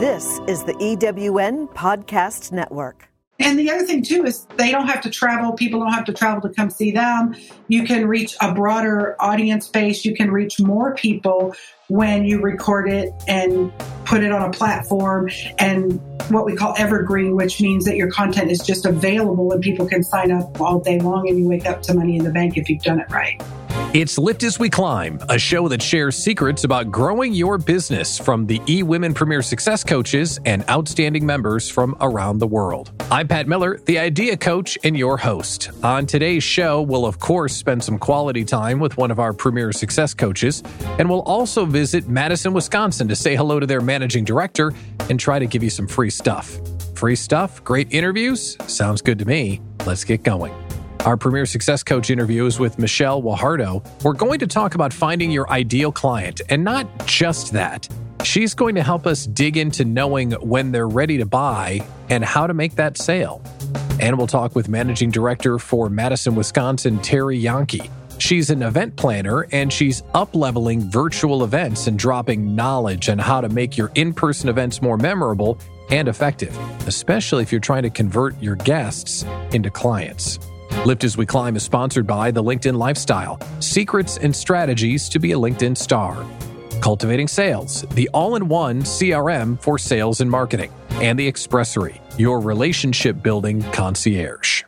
This is the EWN Podcast Network. And the other thing too is they don't have to travel. People don't have to travel to come see them. You can reach a broader audience base. You can reach more people when you record it and put it on a platform and what we call evergreen, which means that your content is just available and people can sign up all day long and you wake up to money in the bank if you've done it right. It's Lift as We Climb, a show that shares secrets about growing your business from the E Women Premier Success coaches and outstanding members from around the world. I'm Pat Miller, the idea coach and your host. On today's show, we'll of course spend some quality time with one of our Premier Success coaches, and we'll also visit Madison, Wisconsin to say hello to their managing director and try to give you some free stuff. Free stuff, great interviews? Sounds good to me. Let's get going. Our Premier Success Coach interview is with Michelle Guajardo. We're going to talk about finding your ideal client, and not just that. She's going to help us dig into knowing when they're ready to buy and how to make that sale. And we'll talk with Managing Director for Madison, Wisconsin, Terri Yanke. She's an event planner and she's up leveling virtual events and dropping knowledge on how to make your in person events more memorable and effective, especially if you're trying to convert your guests into clients. Lift as We Climb is sponsored by the LinkedIn Lifestyle Secrets and Strategies to be a LinkedIn Star. Cultivating Sales, the all in one CRM for sales and marketing. And the Expressory, your relationship building concierge.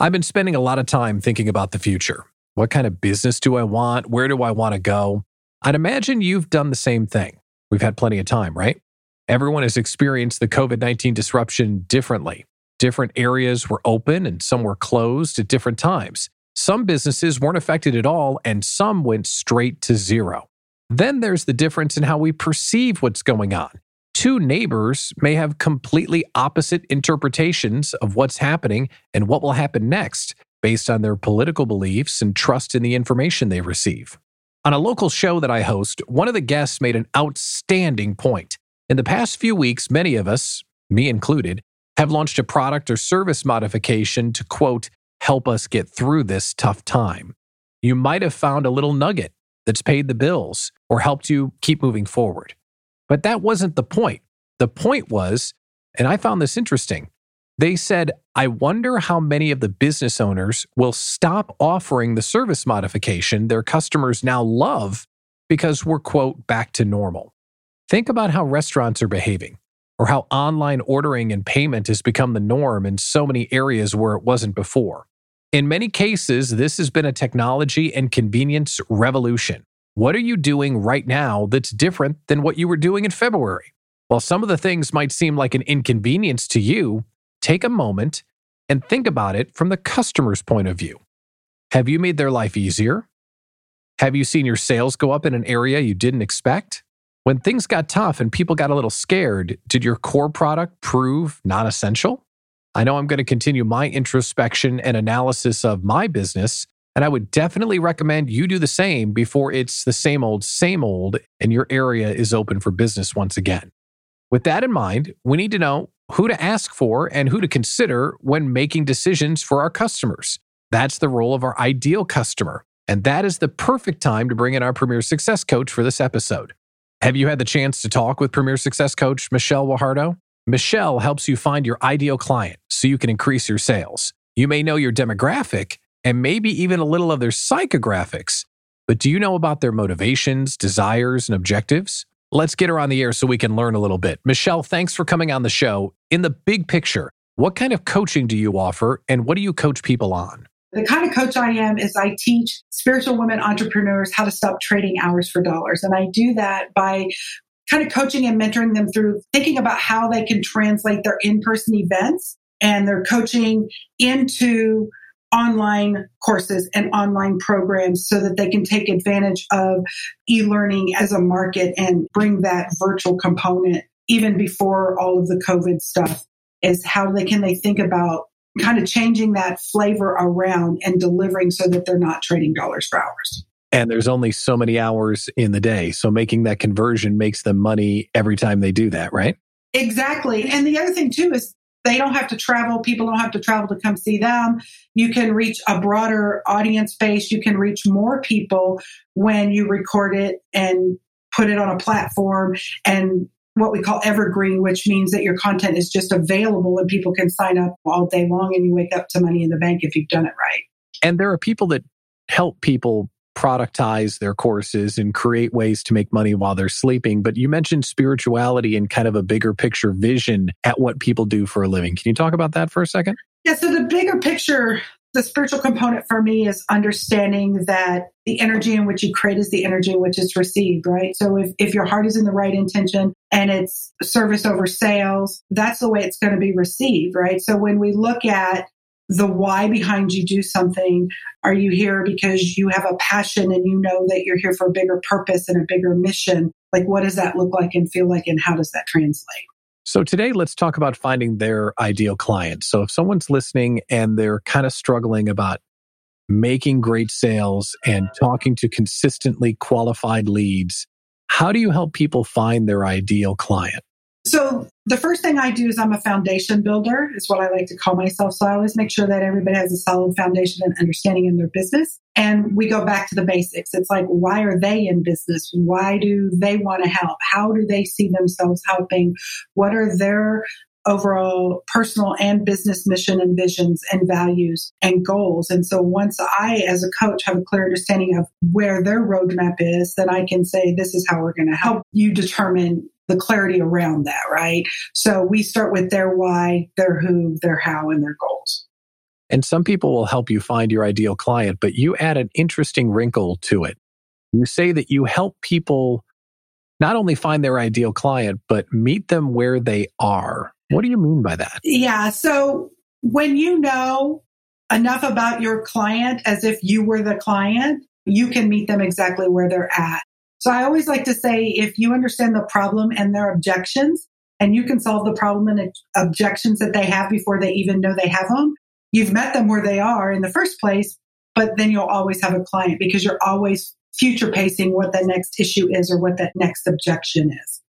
I've been spending a lot of time thinking about the future. What kind of business do I want? Where do I want to go? I'd imagine you've done the same thing. We've had plenty of time, right? Everyone has experienced the COVID 19 disruption differently. Different areas were open and some were closed at different times. Some businesses weren't affected at all, and some went straight to zero. Then there's the difference in how we perceive what's going on. Two neighbors may have completely opposite interpretations of what's happening and what will happen next based on their political beliefs and trust in the information they receive. On a local show that I host, one of the guests made an outstanding point. In the past few weeks, many of us, me included, have launched a product or service modification to quote, help us get through this tough time. You might have found a little nugget that's paid the bills or helped you keep moving forward. But that wasn't the point. The point was, and I found this interesting, they said, I wonder how many of the business owners will stop offering the service modification their customers now love because we're, quote, back to normal. Think about how restaurants are behaving, or how online ordering and payment has become the norm in so many areas where it wasn't before. In many cases, this has been a technology and convenience revolution. What are you doing right now that's different than what you were doing in February? While some of the things might seem like an inconvenience to you, take a moment and think about it from the customer's point of view. Have you made their life easier? Have you seen your sales go up in an area you didn't expect? When things got tough and people got a little scared, did your core product prove non essential? I know I'm going to continue my introspection and analysis of my business, and I would definitely recommend you do the same before it's the same old, same old, and your area is open for business once again. With that in mind, we need to know who to ask for and who to consider when making decisions for our customers. That's the role of our ideal customer. And that is the perfect time to bring in our Premier Success Coach for this episode. Have you had the chance to talk with Premier Success Coach Michelle Guajardo? Michelle helps you find your ideal client so you can increase your sales. You may know your demographic and maybe even a little of their psychographics, but do you know about their motivations, desires, and objectives? Let's get her on the air so we can learn a little bit. Michelle, thanks for coming on the show. In the big picture, what kind of coaching do you offer and what do you coach people on? The kind of coach I am is I teach spiritual women entrepreneurs how to stop trading hours for dollars. And I do that by kind of coaching and mentoring them through thinking about how they can translate their in person events and their coaching into online courses and online programs so that they can take advantage of e learning as a market and bring that virtual component even before all of the COVID stuff. Is how they can they think about kind of changing that flavor around and delivering so that they're not trading dollars for hours. And there's only so many hours in the day. So making that conversion makes them money every time they do that, right? Exactly. And the other thing too is they don't have to travel. People don't have to travel to come see them. You can reach a broader audience base. You can reach more people when you record it and put it on a platform and what we call evergreen, which means that your content is just available and people can sign up all day long and you wake up to money in the bank if you've done it right. And there are people that help people productize their courses and create ways to make money while they're sleeping. But you mentioned spirituality and kind of a bigger picture vision at what people do for a living. Can you talk about that for a second? Yeah, so the bigger picture the spiritual component for me is understanding that the energy in which you create is the energy in which it's received, right? So if, if your heart is in the right intention and it's service over sales, that's the way it's going to be received, right? So when we look at the why behind you do something, are you here because you have a passion and you know that you're here for a bigger purpose and a bigger mission? Like, what does that look like and feel like, and how does that translate? So today, let's talk about finding their ideal client. So if someone's listening and they're kind of struggling about making great sales and talking to consistently qualified leads, how do you help people find their ideal client? So the first thing I do is I'm a foundation builder, is what I like to call myself. So I always make sure that everybody has a solid foundation and understanding in their business. And we go back to the basics. It's like, why are they in business? Why do they want to help? How do they see themselves helping? What are their overall personal and business mission and visions and values and goals. And so once I, as a coach, have a clear understanding of where their roadmap is, then I can say, this is how we're going to help you determine the clarity around that, right? So we start with their why, their who, their how, and their goals. And some people will help you find your ideal client, but you add an interesting wrinkle to it. You say that you help people not only find their ideal client, but meet them where they are. What do you mean by that? Yeah. So when you know enough about your client as if you were the client, you can meet them exactly where they're at. So I always like to say if you understand the problem and their objections, and you can solve the problem and objections that they have before they even know they have them, you've met them where they are in the first place, but then you'll always have a client because you're always future pacing what the next issue is or what that next objection is.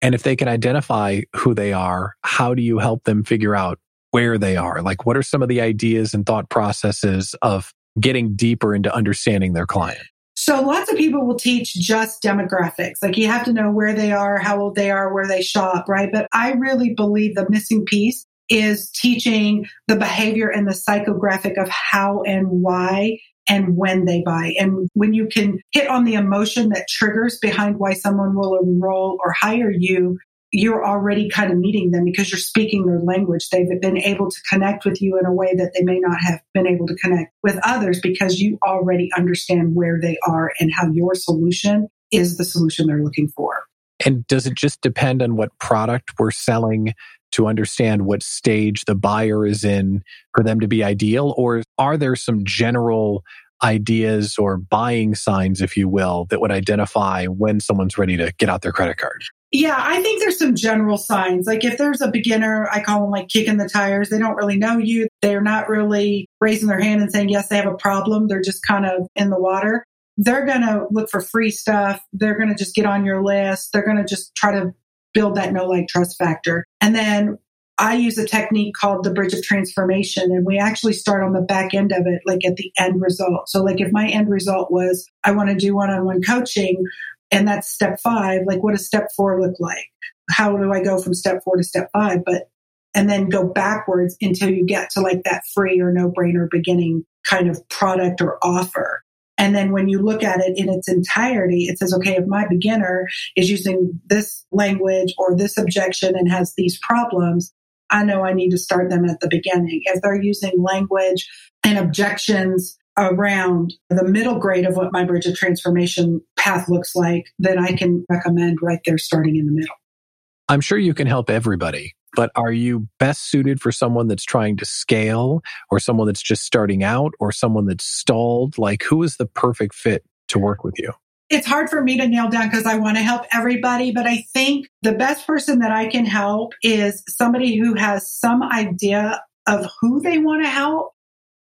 And if they can identify who they are, how do you help them figure out where they are? Like, what are some of the ideas and thought processes of getting deeper into understanding their client? So lots of people will teach just demographics. Like you have to know where they are, how old they are, where they shop, right? But I really believe the missing piece is teaching the behavior and the psychographic of how and why and when they buy. And when you can hit on the emotion that triggers behind why someone will enroll or hire you, you're already kind of meeting them because you're speaking their language. They've been able to connect with you in a way that they may not have been able to connect with others because you already understand where they are and how your solution is the solution they're looking for. And does it just depend on what product we're selling to understand what stage the buyer is in for them to be ideal? Or are there some general ideas or buying signs, if you will, that would identify when someone's ready to get out their credit card? Yeah, I think there's some general signs. Like if there's a beginner, I call them like kicking the tires. They don't really know you. They're not really raising their hand and saying, yes, they have a problem. They're just kind of in the water. They're going to look for free stuff. They're going to just get on your list. They're going to just try to build that no like trust factor. And then I use a technique called the bridge of transformation, and we actually start on the back end of it, like at the end result. So, like if my end result was I want to do one on one coaching, and that's step five. Like, what does step four look like? How do I go from step four to step five? But, and then go backwards until you get to like that free or no brainer beginning kind of product or offer. And then when you look at it in its entirety, it says, okay, if my beginner is using this language or this objection and has these problems, I know I need to start them at the beginning. If they're using language and objections around the middle grade of what my bridge of transformation path looks like, then I can recommend right there starting in the middle. I'm sure you can help everybody, but are you best suited for someone that's trying to scale or someone that's just starting out or someone that's stalled? Like, who is the perfect fit to work with you? It's hard for me to nail down because I want to help everybody, but I think the best person that I can help is somebody who has some idea of who they want to help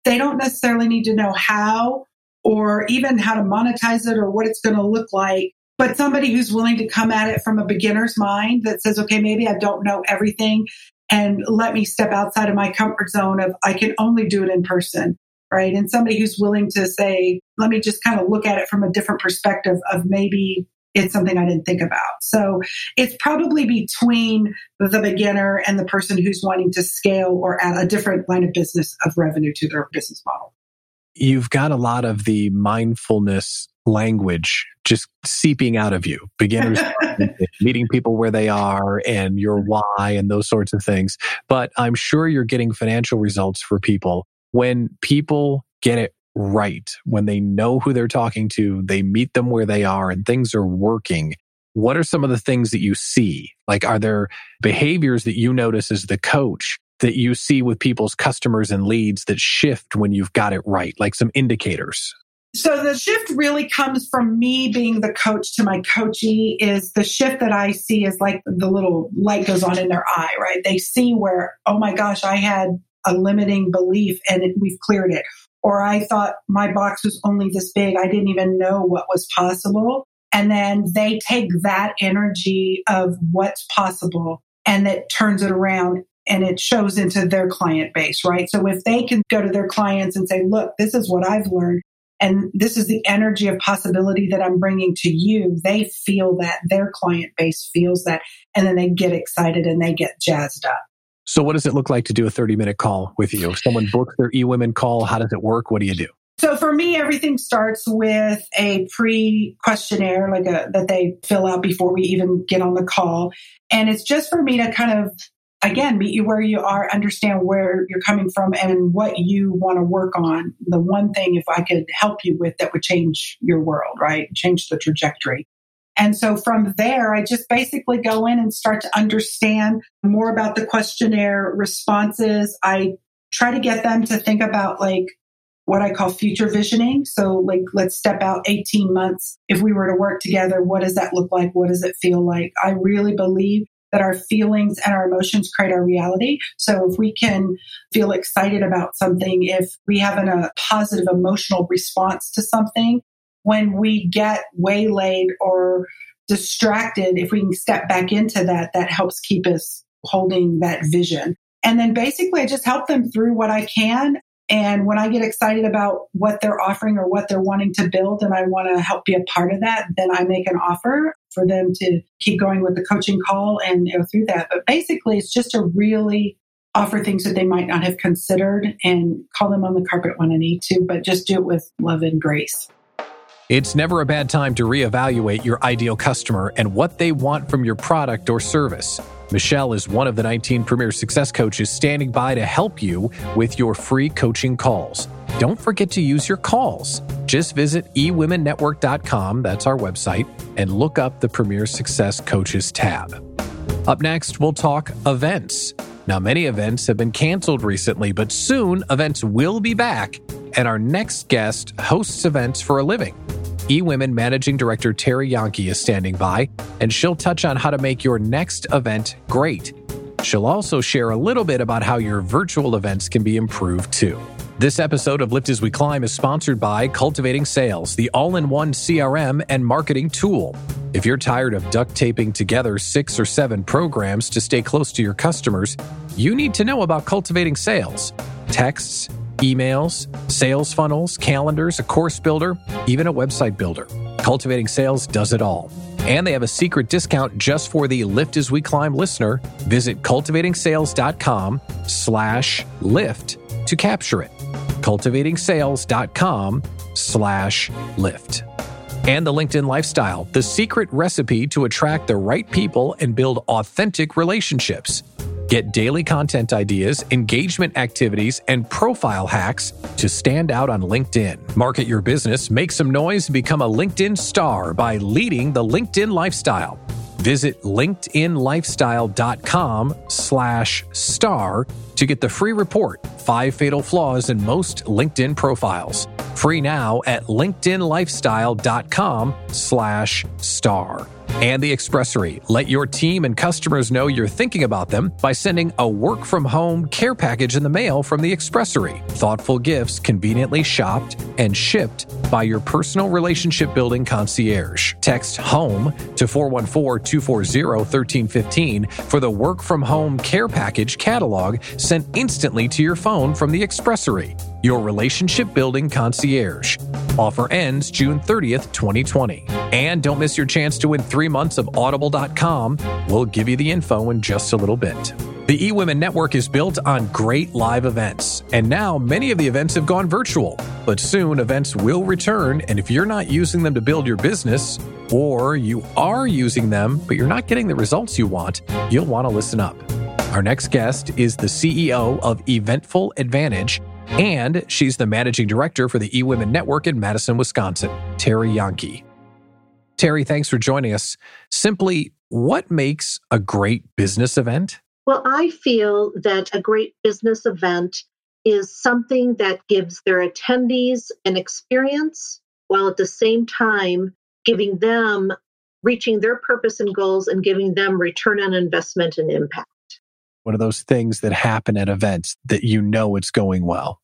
they don't necessarily need to know how or even how to monetize it or what it's going to look like. But somebody who's willing to come at it from a beginner's mind that says, okay, maybe I don't know everything and let me step outside of my comfort zone of I can only do it in person. Right. And somebody who's willing to say, let me just kind of look at it from a different perspective of maybe it's something I didn't think about. So it's probably between the beginner and the person who's wanting to scale or add a different line of business of revenue to their business model. You've got a lot of the mindfulness language just seeping out of you. Beginners meeting people where they are and your why and those sorts of things. But I'm sure you're getting financial results for people when people get it right, when they know who they're talking to, they meet them where they are and things are working. What are some of the things that you see? Like, are there behaviors that you notice as the coach that you see with people's customers and leads that shift when you've got it right? Like some indicators? So the shift really comes from me being the coach to my coachee is the shift that I see is like the little light goes on in their eye, right? They see where, oh my gosh, I had a limiting belief and we've cleared it. Or I thought my box was only this big. I didn't even know what was possible. And then they take that energy of what's possible and it turns it around and it shows into their client base, right? So if they can go to their clients and say, look, this is what I've learned and this is the energy of possibility that I'm bringing to you, they feel that their client base feels that. And then they get excited and they get jazzed up. So, what does it look like to do a 30 minute call with you? If someone books their eWomen call, how does it work? What do you do? So for me, everything starts with a pre questionnaire, like a, that they fill out before we even get on the call. And it's just for me to kind of again, meet you where you are, understand where you're coming from and what you want to work on. The one thing, if I could help you with, that would change your world, right? Change the trajectory. And so from there, I just basically go in and start to understand more about the questionnaire responses. I try to get them to think about like what I call future visioning. So like, let's step out 18 months. If we were to work together, what does that look like? What does it feel like? I really believe that our feelings and our emotions create our reality. So if we can feel excited about something, if we have a positive emotional response to something, when we get waylaid or distracted, if we can step back into that, that helps keep us holding that vision. And then basically I just help them through what I can and when I get excited about what they're offering or what they're wanting to build and I want to help be a part of that, then I make an offer for them to keep going with the coaching call and go through that. But basically, it's just to really offer things that they might not have considered and call them on the carpet when I need to, but just do it with love and grace. It's never a bad time to reevaluate your ideal customer and what they want from your product or service. Michelle is one of the 19 Premier Success Coaches standing by to help you with your free coaching calls. Don't forget to use your calls. Just visit eWomenNetwork.com, that's our website, and look up the Premier Success Coaches tab. Up next, we'll talk events. Now, many events have been canceled recently, but soon events will be back, and our next guest hosts events for a living. eWomen Managing Director Terri Yanke is standing by, and she'll touch on how to make your next event great. She'll also share a little bit about how your virtual events can be improved too. This episode of Lift as We Climb is sponsored by Cultivating Sales, the all in one CRM and marketing tool. If you're tired of duct taping together six or seven programs to stay close to your customers, you need to know about Cultivating Sales. Texts, emails, sales funnels, calendars, a course builder, even a website builder. Cultivating Sales does it all. And they have a secret discount just for the Lift as We Climb listener. Visit cultivatingsales.com slash lift to capture it. cultivatingsales.com slash lift. And the LinkedIn lifestyle, the secret recipe to attract the right people and build authentic relationships. Get daily content ideas, engagement activities, and profile hacks to stand out on LinkedIn. Market your business, make some noise, and become a LinkedIn star by leading the LinkedIn lifestyle. Visit linkedinlifestyle.com slash star to get the free report, Five Fatal Flaws in Most LinkedIn Profiles. Free now at linkedinlifestyle.com slash star and the Expressory. Let your team and customers know you're thinking about them by sending a work from home care package in the mail from the Expressory. Thoughtful gifts conveniently shopped and shipped by your personal relationship building concierge. Text HOME to 414 240 1315 for the work from home care package catalog sent instantly to your phone from the Expressory, your relationship building concierge. Offer ends June 30th, 2020. And don't miss your chance to win three months of audible.com. We'll give you the info in just a little bit. The eWomen Network is built on great live events, and now many of the events have gone virtual. But soon events will return, and if you're not using them to build your business, or you are using them but you're not getting the results you want, you'll want to listen up. Our next guest is the CEO of Eventful Advantage, and she's the managing director for the eWomen Network in Madison, Wisconsin, Terri Yanke. Terri, thanks for joining us. Simply, what makes a great business event? Well, I feel that a great business event is something that gives their attendees an experience while at the same time giving them reaching their purpose and goals and giving them return on investment and impact. One of those things that happen at events that you know it's going well.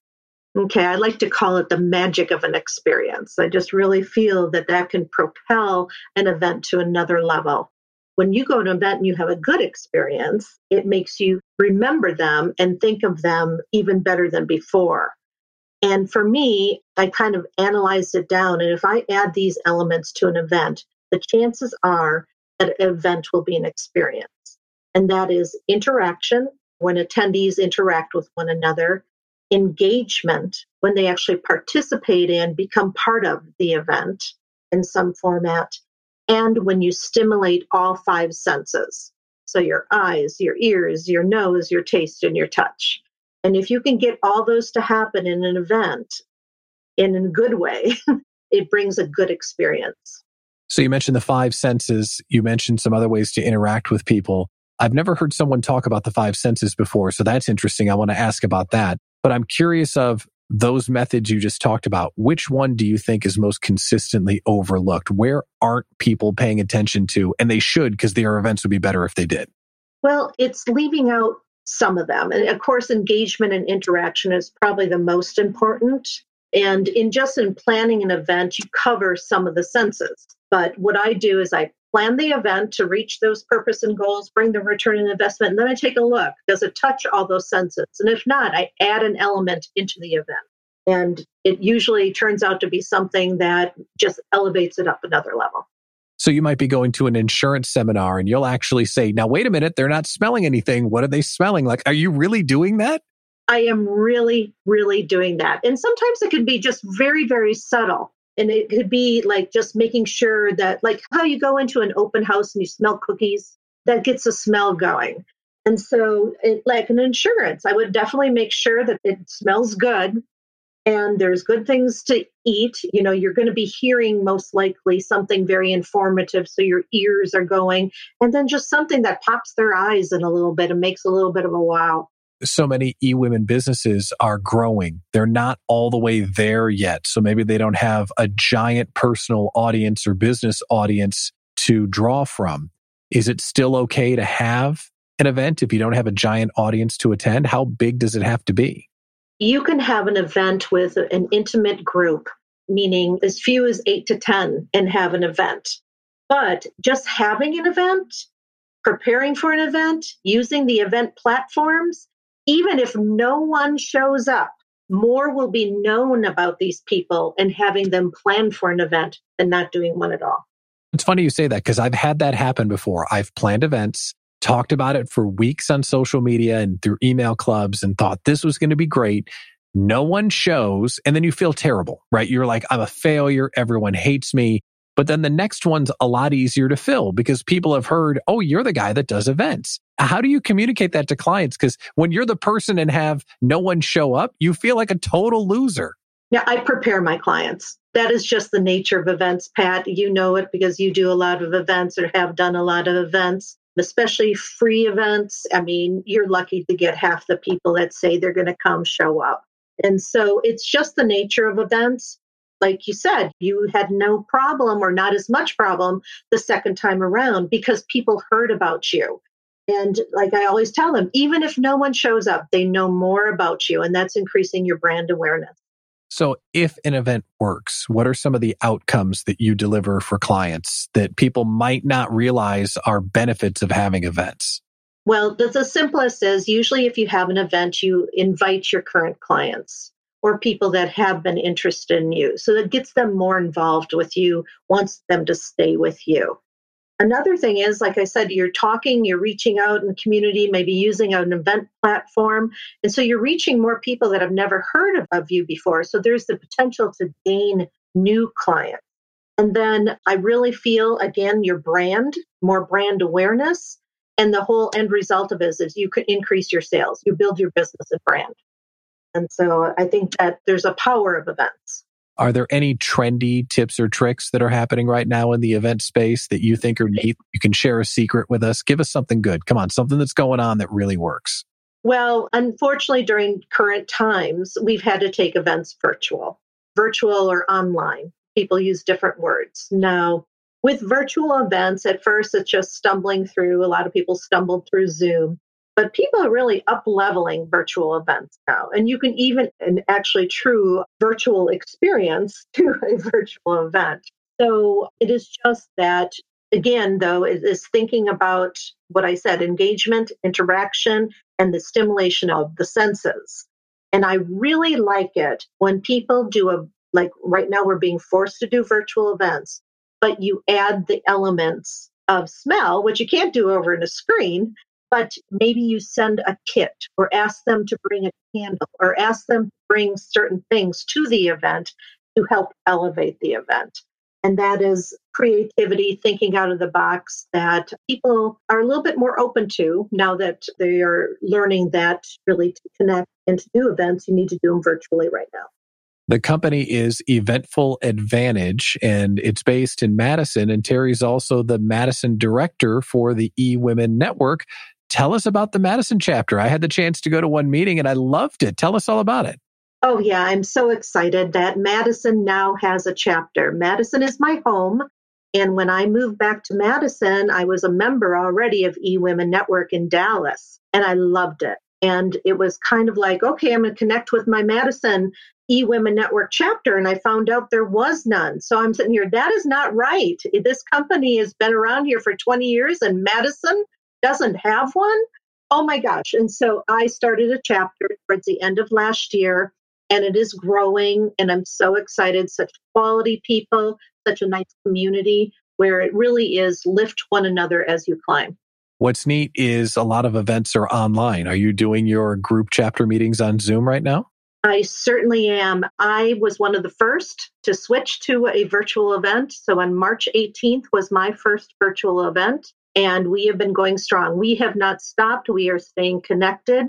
Okay, I like to call it the magic of an experience. I just really feel that that can propel an event to another level when you go to an event and you have a good experience, it makes you remember them and think of them even better than before. And for me, I kind of analyzed it down. And if I add these elements to an event, the chances are that an event will be an experience. And that is interaction, when attendees interact with one another, engagement, when they actually participate in, become part of the event in some format, and when you stimulate all five senses. So your eyes, your ears, your nose, your taste, and your touch. And if you can get all those to happen in an event in a good way, it brings a good experience. So you mentioned the five senses. You mentioned some other ways to interact with people. I've never heard someone talk about the five senses before. So that's interesting. I want to ask about that. But I'm curious of those methods you just talked about, which one do you think is most consistently overlooked? Where aren't people paying attention to? And they should, because their events would be better if they did. Well, it's leaving out some of them. And of course, engagement and interaction is probably the most important. And in just in planning an event, you cover some of the senses. But what I do is I plan the event to reach those purpose and goals, bring the return on investment, and then I take a look. Does it touch all those senses? And if not, I add an element into the event. And it usually turns out to be something that just elevates it up another level. So you might be going to an insurance seminar and you'll actually say, now, wait a minute, they're not smelling anything. What are they smelling? Like, are you really doing that? I am really, really doing that. And sometimes it can be just very, very subtle. And it could be like just making sure that, like how you go into an open house and you smell cookies, that gets a smell going. And so, it, like an insurance, I would definitely make sure that it smells good and there's good things to eat. You know, you're going to be hearing most likely something very informative. So your ears are going, and then just something that pops their eyes in a little bit and makes a little bit of a wow so many eWomen businesses are growing. They're not all the way there yet. So maybe they don't have a giant personal audience or business audience to draw from. Is it still okay to have an event if you don't have a giant audience to attend? How big does it have to be? You can have an event with an intimate group, meaning as few as eight to 10, and have an event. But just having an event, preparing for an event, using the event platforms, even if no one shows up, more will be known about these people and having them plan for an event than not doing one at all. It's funny you say that because I've had that happen before. I've planned events, talked about it for weeks on social media and through email clubs and thought this was going to be great. No one shows. And then you feel terrible, right? You're like, I'm a failure. Everyone hates me. But then the next one's a lot easier to fill because people have heard, oh, you're the guy that does events. How do you communicate that to clients? Because when you're the person and have no one show up, you feel like a total loser. Yeah, I prepare my clients. That is just the nature of events, Pat. You know it because you do a lot of events or have done a lot of events, especially free events. I mean, you're lucky to get half the people that say they're going to come show up. And so it's just the nature of events like you said, you had no problem or not as much problem the second time around because people heard about you. And like I always tell them, even if no one shows up, they know more about you, and that's increasing your brand awareness. So, if an event works, what are some of the outcomes that you deliver for clients that people might not realize are benefits of having events? Well, the, the simplest is usually if you have an event, you invite your current clients or people that have been interested in you. So it gets them more involved with you, wants them to stay with you. Another thing is, like I said, you're talking, you're reaching out in community, maybe using an event platform. And so you're reaching more people that have never heard of, of you before. So there's the potential to gain new clients. And then I really feel, again, your brand, more brand awareness. And the whole end result of it is, is you could increase your sales, you build your business and brand. And so I think that there's a power of events. Are there any trendy tips or tricks that are happening right now in the event space that you think are neat? You can share a secret with us. Give us something good. Come on, something that's going on that really works. Well, unfortunately, during current times, we've had to take events virtual, virtual or online. People use different words. Now, with virtual events, at first it's just stumbling through. A lot of people stumbled through Zoom. But people are really up leveling virtual events now. And you can even an actually true virtual experience to a virtual event. So it is just that, again, though, it is thinking about what I said engagement, interaction, and the stimulation of the senses. And I really like it when people do a, like right now, we're being forced to do virtual events, but you add the elements of smell, which you can't do over in a screen, but maybe you send a kit or ask them to bring a candle or ask them to bring certain things to the event to help elevate the event. And that is creativity, thinking out of the box that people are a little bit more open to now that they are learning that really to connect and to do events, you need to do them virtually right now. The company is Eventful Advantage and it's based in Madison. And Terri's also the Madison director for the E Women Network. Tell us about the Madison chapter. I had the chance to go to one meeting and I loved it. Tell us all about it. Oh, yeah, I'm so excited that Madison now has a chapter. Madison is my home. And when I moved back to Madison, I was a member already of E Women Network in Dallas, and I loved it. And it was kind of like, okay, I'm going to connect with my Madison E Women Network chapter. And I found out there was none. So I'm sitting here, that is not right. This company has been around here for 20 years, and Madison doesn't have one. Oh my gosh. And so I started a chapter towards the end of last year, and it is growing. And I'm so excited. Such quality people, such a nice community where it really is lift one another as you climb. What's neat is a lot of events are online. Are you doing your group chapter meetings on Zoom right now? I certainly am. I was one of the first to switch to a virtual event. So on March 18th was my first virtual event and we have been going strong. We have not stopped. We are staying connected.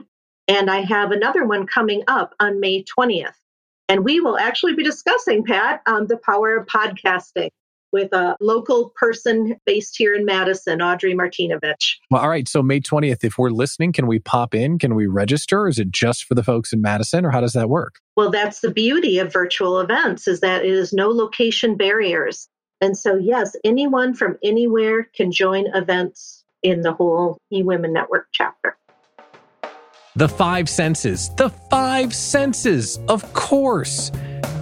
And I have another one coming up on May 20th. And we will actually be discussing, Pat, um, the power of podcasting with a local person based here in Madison, Audrey Martinovich. Well, all right. So May 20th, if we're listening, can we pop in? Can we register? Is it just for the folks in Madison or how does that work? Well, that's the beauty of virtual events is that it is no location barriers. And so, yes, anyone from anywhere can join events in the whole eWomen Network chapter. The five senses. The five senses, of course.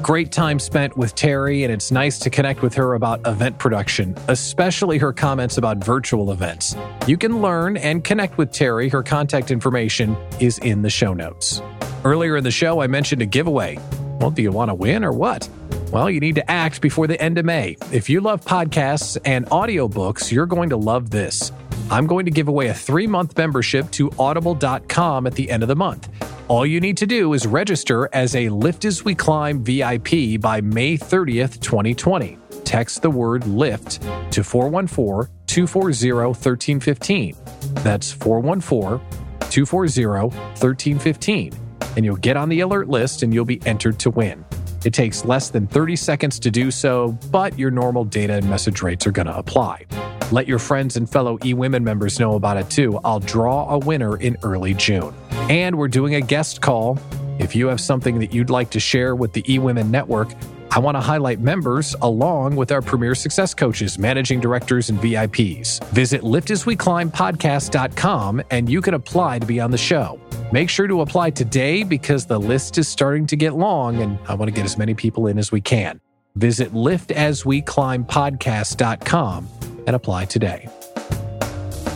Great time spent with Terri, and it's nice to connect with her about event production, especially her comments about virtual events. You can learn and connect with Terri. Her contact information is in the show notes. Earlier in the show, I mentioned a giveaway. Well, do you want to win or what? Well, you need to act before the end of May. If you love podcasts and audiobooks, you're going to love this. I'm going to give away a three month membership to audible.com at the end of the month. All you need to do is register as a Lift as We Climb VIP by May 30th, 2020. Text the word LIFT to 414 240 1315. That's 414 240 1315. And you'll get on the alert list and you'll be entered to win. It takes less than 30 seconds to do so, but your normal data and message rates are going to apply. Let your friends and fellow eWomen members know about it too. I'll draw a winner in early June. And we're doing a guest call. If you have something that you'd like to share with the eWomen Network, I want to highlight members along with our premier success coaches, managing directors, and VIPs. Visit liftasweclimbpodcast.com and you can apply to be on the show. Make sure to apply today because the list is starting to get long and I want to get as many people in as we can. Visit liftasweclimbpodcast.com and apply today.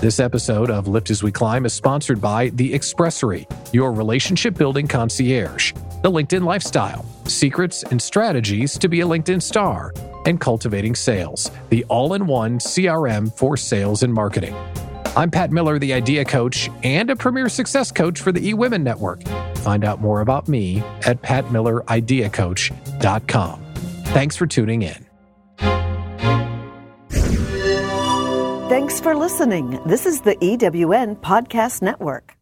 This episode of Lift as We Climb is sponsored by The Expressory, your relationship building concierge, the LinkedIn lifestyle, secrets and strategies to be a LinkedIn star, and cultivating sales, the all in one CRM for sales and marketing. I'm Pat Miller, the Idea Coach and a Premier Success Coach for the eWomen Network. Find out more about me at patmillerideacoach.com. Thanks for tuning in. Thanks for listening. This is the EWN Podcast Network.